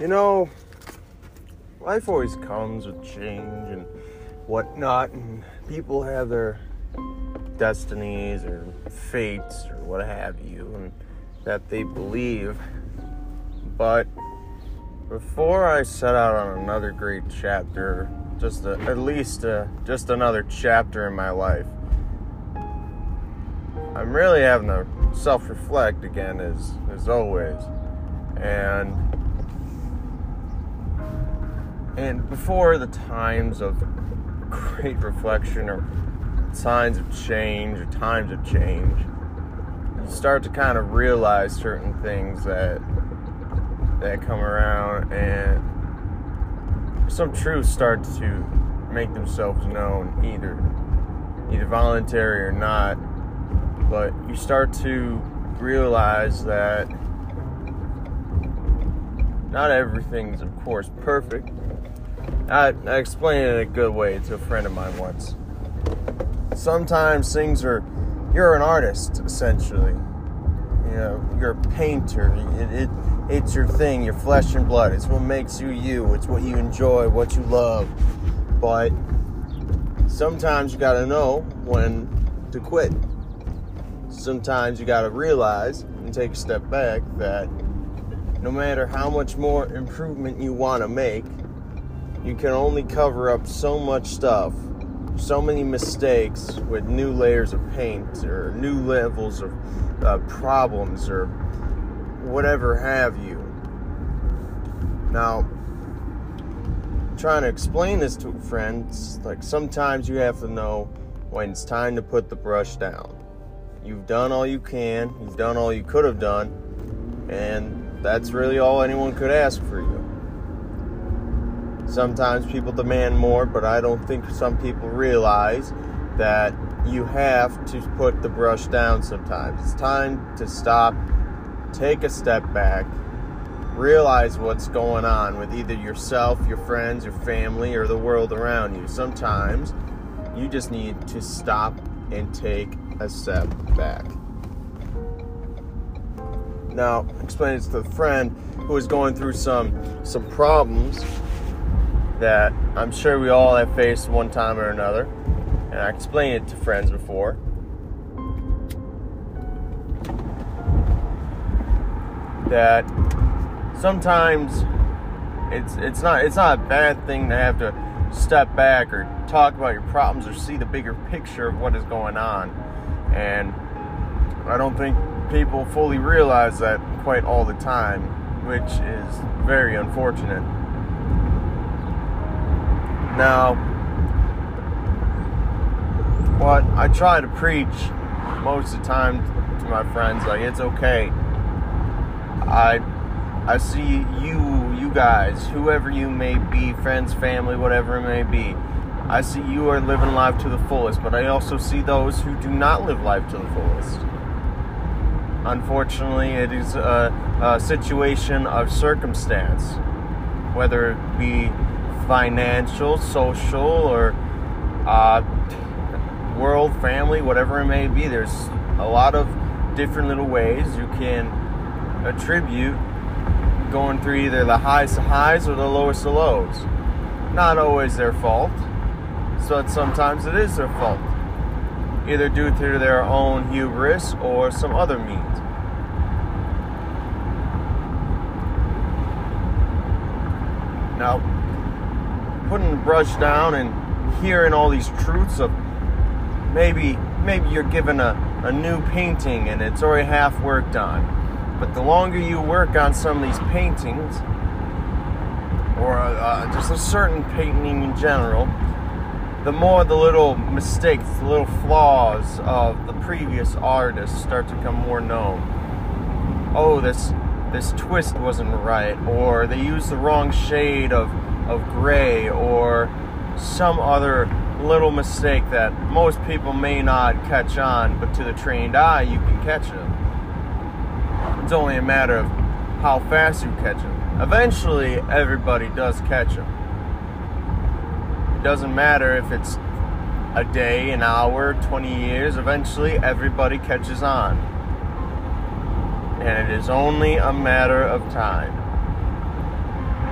You know, life always comes with change and whatnot, and people have their destinies or fates or what have you, and that they believe. But before I set out on another great chapter, just a, at least a, just another chapter in my life, I'm really having to self-reflect again, as as always, and and before the times of great reflection or signs of change or times of change, you start to kind of realize certain things that that come around and some truths start to make themselves known either either voluntary or not. But you start to realize that not everything's of course perfect I, I explained it in a good way to a friend of mine once. Sometimes things are you're an artist essentially. You know you're a painter. It, it it's your thing your flesh and blood. It's what makes you you. It's what you enjoy what you love. But sometimes you got to know when to quit. Sometimes you got to realize and take a step back that no matter how much more improvement you want to make you can only cover up so much stuff so many mistakes with new layers of paint or new levels of uh, problems or whatever have you. Now, trying to explain this to friends, like sometimes you have to know when it's time to put the brush down. You've done all you can, you've done all you could have done, and that's really all anyone could ask for you. Sometimes people demand more, but I don't think some people realize that you have to put the brush down sometimes. It's time to stop, take a step back, realize what's going on with either yourself, your friends, your family, or the world around you. Sometimes you just need to stop and take a step back. Now, explain this to a friend who is going through some some problems that I'm sure we all have faced one time or another, and I explained it to friends before. That sometimes it's it's not it's not a bad thing to have to step back or talk about your problems or see the bigger picture of what is going on. And I don't think people fully realize that quite all the time, which is very unfortunate. Now, what I try to preach most of the time to my friends, like it's okay. I I see you, you guys, whoever you may be, friends, family, whatever it may be. I see you are living life to the fullest, but I also see those who do not live life to the fullest. Unfortunately, it is a, a situation of circumstance, whether it be financial, social, or uh, world, family, whatever it may be. There's a lot of different little ways you can attribute going through either the highest of highs or the lowest of lows. Not always their fault, so sometimes it is their fault, either due to their own hubris or some other means. Now, putting the brush down and hearing all these truths of maybe maybe you're given a, a new painting and it's already half worked on. But the longer you work on some of these paintings, or uh, just a certain painting in general, the more the little mistakes, the little flaws of the previous artist start to become more known. Oh, this this twist wasn't right, or they used the wrong shade of of gray, or some other little mistake that most people may not catch on, but to the trained eye, you can catch it. It's only a matter of how fast you catch them. Eventually, everybody does catch them. It doesn't matter if it's a day, an hour, 20 years, eventually, everybody catches on. And it is only a matter of time.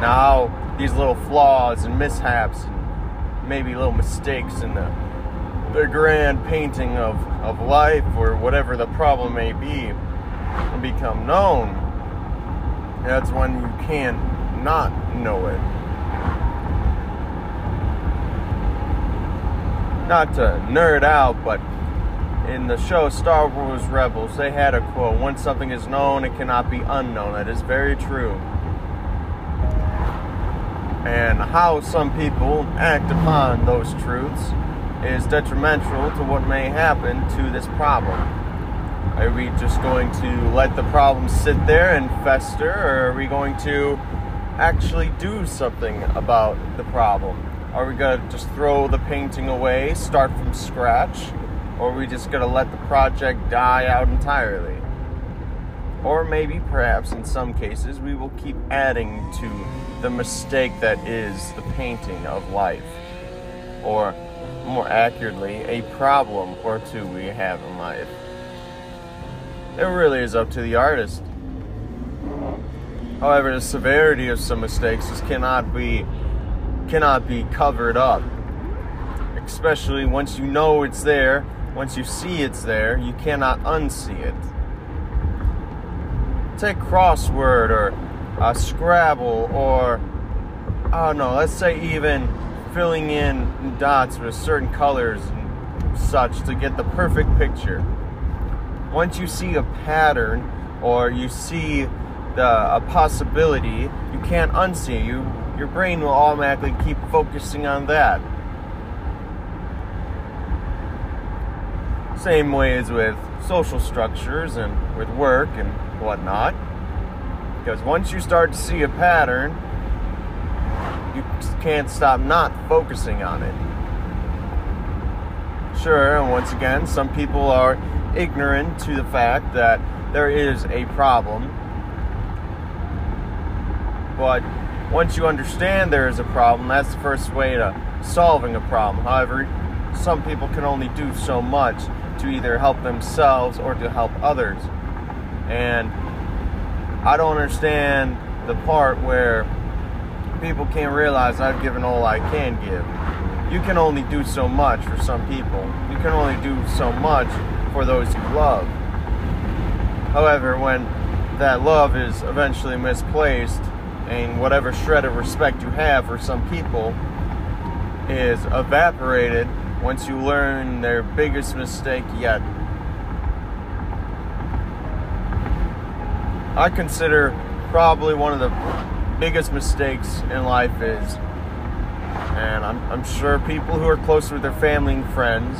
Now, these little flaws and mishaps and maybe little mistakes in the, the grand painting of, of life or whatever the problem may be and become known, that's when you can't not know it. Not to nerd out, but in the show Star Wars Rebels, they had a quote Once something is known, it cannot be unknown. That is very true. And how some people act upon those truths is detrimental to what may happen to this problem. Are we just going to let the problem sit there and fester, or are we going to actually do something about the problem? Are we going to just throw the painting away, start from scratch? Or are we just going to let the project die out entirely? Or maybe, perhaps, in some cases, we will keep adding to the mistake that is the painting of life. Or, more accurately, a problem or two we have in life. It really is up to the artist. However, the severity of some mistakes just cannot be cannot be covered up. Especially once you know it's there once you see it's there, you cannot unsee it. Take crossword or a Scrabble or, I don't know, let's say even filling in dots with certain colors and such to get the perfect picture. Once you see a pattern or you see the, a possibility, you can't unsee. You, your brain will automatically keep focusing on that. Same ways with social structures and with work and whatnot. Because once you start to see a pattern, you can't stop not focusing on it. Sure, and once again, some people are ignorant to the fact that there is a problem. But once you understand there is a problem, that's the first way to solving a problem. However, some people can only do so much to either help themselves or to help others. And I don't understand the part where people can't realize I've given all I can give. You can only do so much for some people. You can only do so much for those you love. However, when that love is eventually misplaced and whatever shred of respect you have for some people is evaporated once you learn their biggest mistake yet. I consider probably one of the biggest mistakes in life is, and I'm, I'm sure people who are close with their family and friends,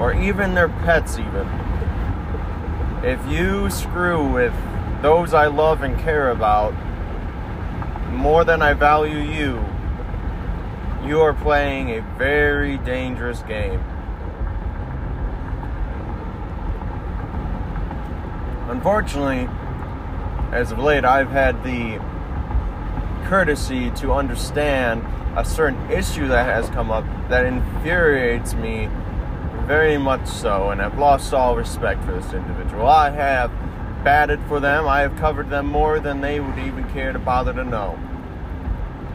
or even their pets, even, if you screw with those I love and care about more than I value you, you are playing a very dangerous game. Unfortunately, as of late, I've had the courtesy to understand a certain issue that has come up that infuriates me very much so, and I've lost all respect for this individual. I have batted for them, I have covered them more than they would even care to bother to know.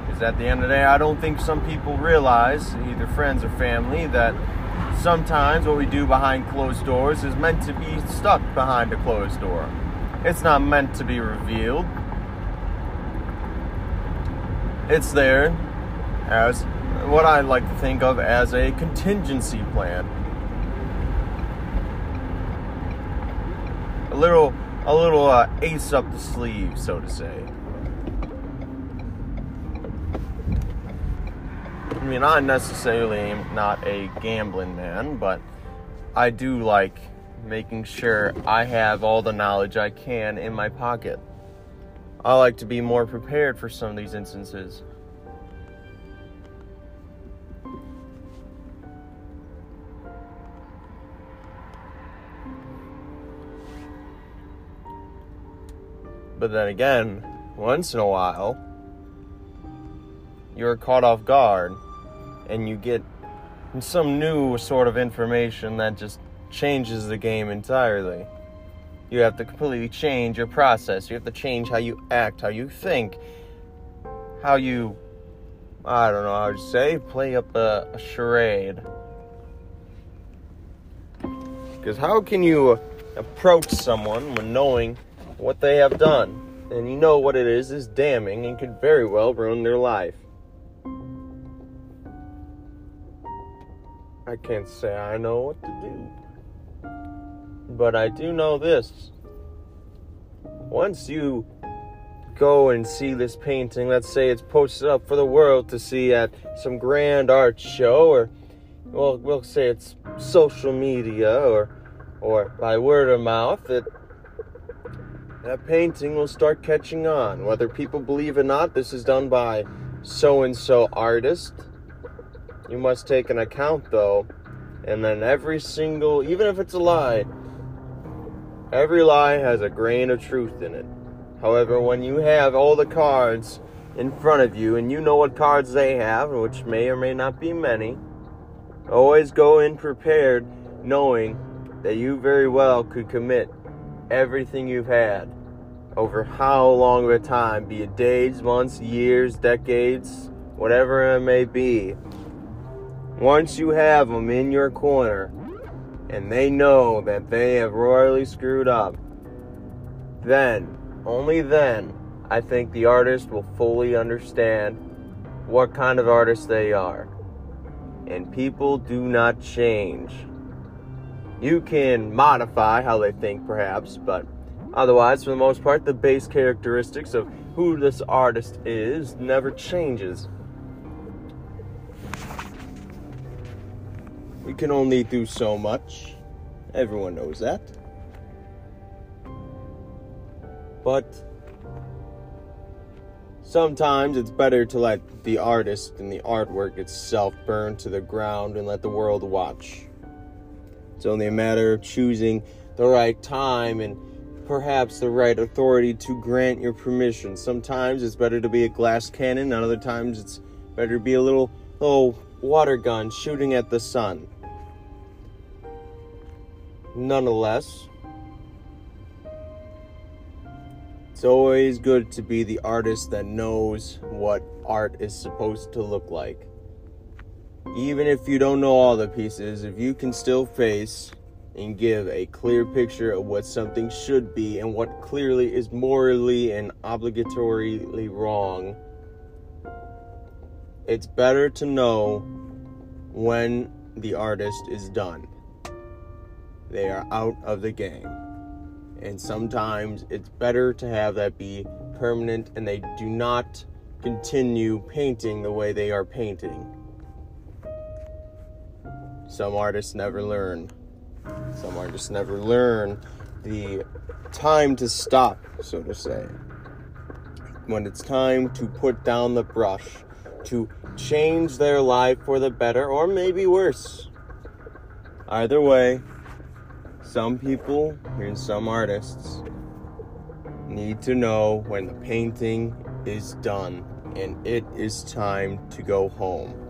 Because at the end of the day, I don't think some people realize, either friends or family, that sometimes what we do behind closed doors is meant to be stuck behind a closed door. It's not meant to be revealed. It's there as what I like to think of as a contingency plan. A little, a little uh, ace up the sleeve, so to say. I mean, I necessarily am not a gambling man, but I do like making sure I have all the knowledge I can in my pocket. I like to be more prepared for some of these instances. But then again, once in a while, you're caught off guard and you get some new sort of information that just changes the game entirely. You have to completely change your process. You have to change how you act, how you think. how you, I don't know how to say, play up a, a charade. Because how can you approach someone when knowing what they have done? And you know what it is is damning and could very well ruin their life. I can't say I know what to do. But I do know this. Once you go and see this painting, let's say it's posted up for the world to see at some grand art show, or well, we'll say it's social media or or by word of mouth, that that painting will start catching on. Whether people believe it or not, this is done by so and so artist you must take an account though, and then every single, even if it's a lie, every lie has a grain of truth in it. However, when you have all the cards in front of you and you know what cards they have, which may or may not be many, always go in prepared knowing that you very well could commit everything you've had over how long of a time, be it days, months, years, decades, whatever it may be, once you have them in your corner and they know that they have royally screwed up, then, only then, I think the artist will fully understand what kind of artist they are. And people do not change. You can modify how they think, perhaps, but otherwise, for the most part, the base characteristics of who this artist is never changes. We can only do so much. Everyone knows that. But sometimes it's better to let the artist and the artwork itself burn to the ground and let the world watch. It's only a matter of choosing the right time and perhaps the right authority to grant your permission. Sometimes it's better to be a glass cannon, and other times it's better to be a little little water gun shooting at the sun nonetheless, it's always good to be the artist that knows what art is supposed to look like. Even if you don't know all the pieces, if you can still face and give a clear picture of what something should be and what clearly is morally and obligatorily wrong, it's better to know when the artist is done they are out of the game. And sometimes it's better to have that be permanent and they do not continue painting the way they are painting. Some artists never learn. Some artists never learn the time to stop, so to say. When it's time to put down the brush, to change their life for the better or maybe worse. Either way, some people and some artists need to know when the painting is done and it is time to go home.